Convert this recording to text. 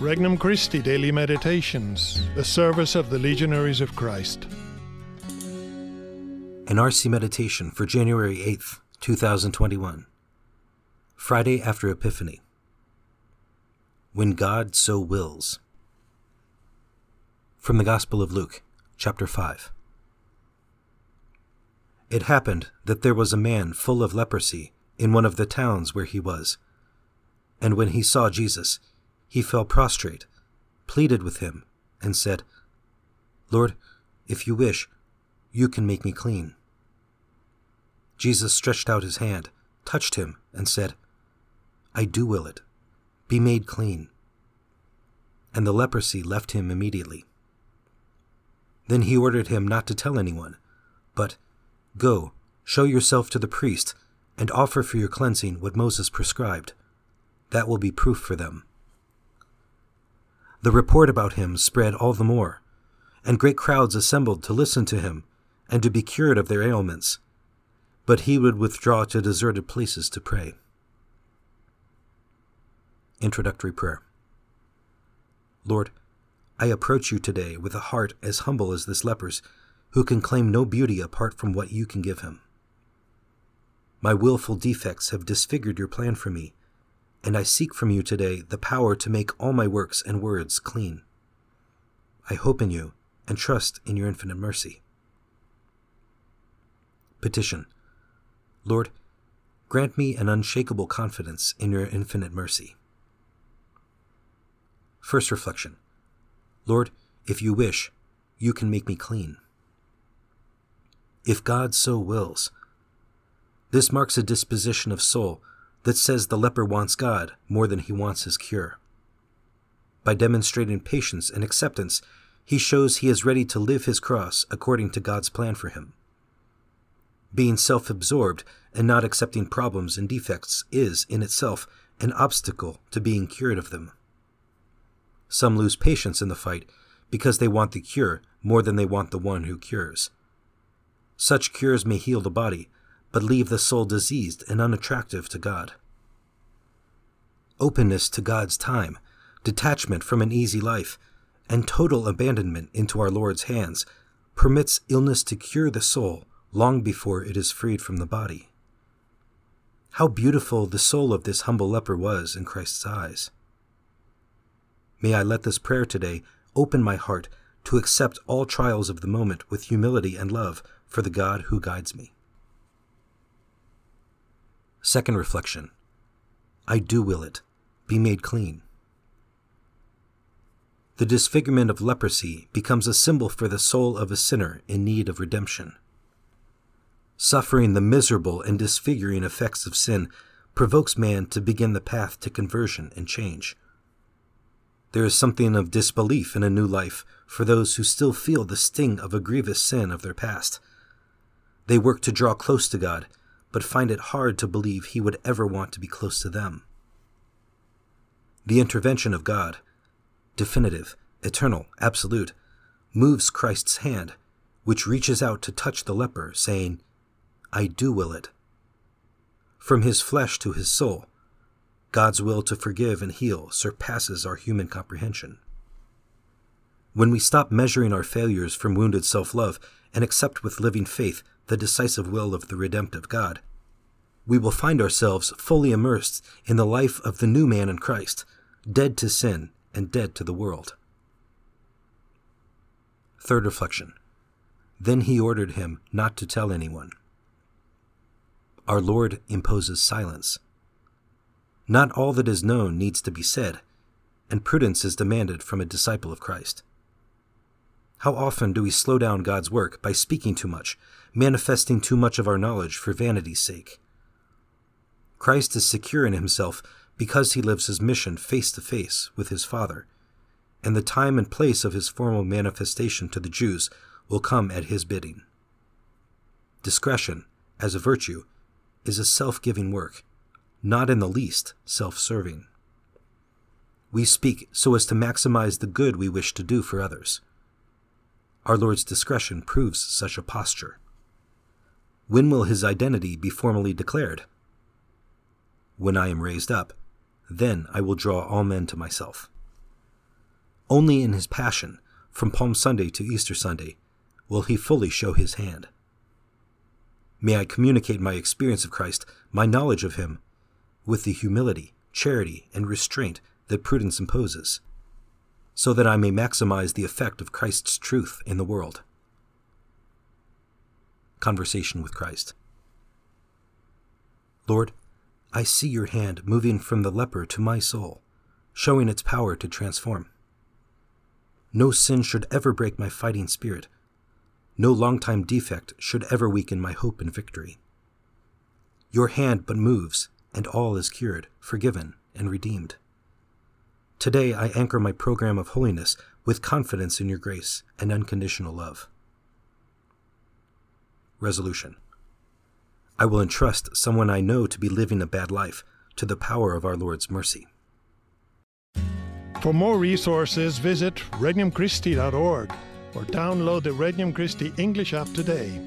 Regnum Christi Daily Meditations, the service of the Legionaries of Christ. An RC Meditation for January 8th, 2021. Friday after Epiphany. When God so wills. From the Gospel of Luke, chapter 5. It happened that there was a man full of leprosy in one of the towns where he was. And when he saw Jesus, he fell prostrate, pleaded with him, and said, Lord, if you wish, you can make me clean. Jesus stretched out his hand, touched him, and said, I do will it. Be made clean. And the leprosy left him immediately. Then he ordered him not to tell anyone, but, Go, show yourself to the priest, and offer for your cleansing what Moses prescribed. That will be proof for them. The report about him spread all the more, and great crowds assembled to listen to him and to be cured of their ailments. But he would withdraw to deserted places to pray. Introductory Prayer Lord, I approach you today with a heart as humble as this leper's, who can claim no beauty apart from what you can give him. My wilful defects have disfigured your plan for me and I seek from you today the power to make all my works and words clean. I hope in you and trust in your infinite mercy. Petition Lord, grant me an unshakable confidence in your infinite mercy. First reflection Lord, if you wish, you can make me clean. If God so wills, this marks a disposition of soul that says the leper wants God more than he wants his cure. By demonstrating patience and acceptance, he shows he is ready to live his cross according to God's plan for him. Being self absorbed and not accepting problems and defects is, in itself, an obstacle to being cured of them. Some lose patience in the fight because they want the cure more than they want the one who cures. Such cures may heal the body, but leave the soul diseased and unattractive to God. Openness to God's time, detachment from an easy life, and total abandonment into our Lord's hands permits illness to cure the soul long before it is freed from the body. How beautiful the soul of this humble leper was in Christ's eyes. May I let this prayer today open my heart to accept all trials of the moment with humility and love for the God who guides me. Second reflection I do will it, be made clean. The disfigurement of leprosy becomes a symbol for the soul of a sinner in need of redemption. Suffering the miserable and disfiguring effects of sin provokes man to begin the path to conversion and change. There is something of disbelief in a new life for those who still feel the sting of a grievous sin of their past. They work to draw close to God but find it hard to believe he would ever want to be close to them. The intervention of God, definitive, eternal, absolute, moves Christ's hand, which reaches out to touch the leper, saying, I do will it. From his flesh to his soul, God's will to forgive and heal surpasses our human comprehension. When we stop measuring our failures from wounded self love and accept with living faith the decisive will of the redemptive God, we will find ourselves fully immersed in the life of the new man in Christ, dead to sin and dead to the world. Third reflection. Then he ordered him not to tell anyone. Our Lord imposes silence. Not all that is known needs to be said, and prudence is demanded from a disciple of Christ. How often do we slow down God's work by speaking too much, manifesting too much of our knowledge for vanity's sake? Christ is secure in himself because he lives his mission face to face with his Father, and the time and place of his formal manifestation to the Jews will come at his bidding. Discretion, as a virtue, is a self giving work, not in the least self serving. We speak so as to maximize the good we wish to do for others. Our Lord's discretion proves such a posture. When will his identity be formally declared? When I am raised up, then I will draw all men to myself. Only in his passion, from Palm Sunday to Easter Sunday, will he fully show his hand. May I communicate my experience of Christ, my knowledge of him, with the humility, charity, and restraint that prudence imposes, so that I may maximize the effect of Christ's truth in the world. Conversation with Christ. Lord, I see your hand moving from the leper to my soul, showing its power to transform. No sin should ever break my fighting spirit. No long-time defect should ever weaken my hope in victory. Your hand but moves, and all is cured, forgiven, and redeemed. Today I anchor my program of holiness with confidence in your grace and unconditional love. Resolution I will entrust someone I know to be living a bad life to the power of our Lord's mercy. For more resources, visit regnumchristi.org or download the Regnum Christi English app today.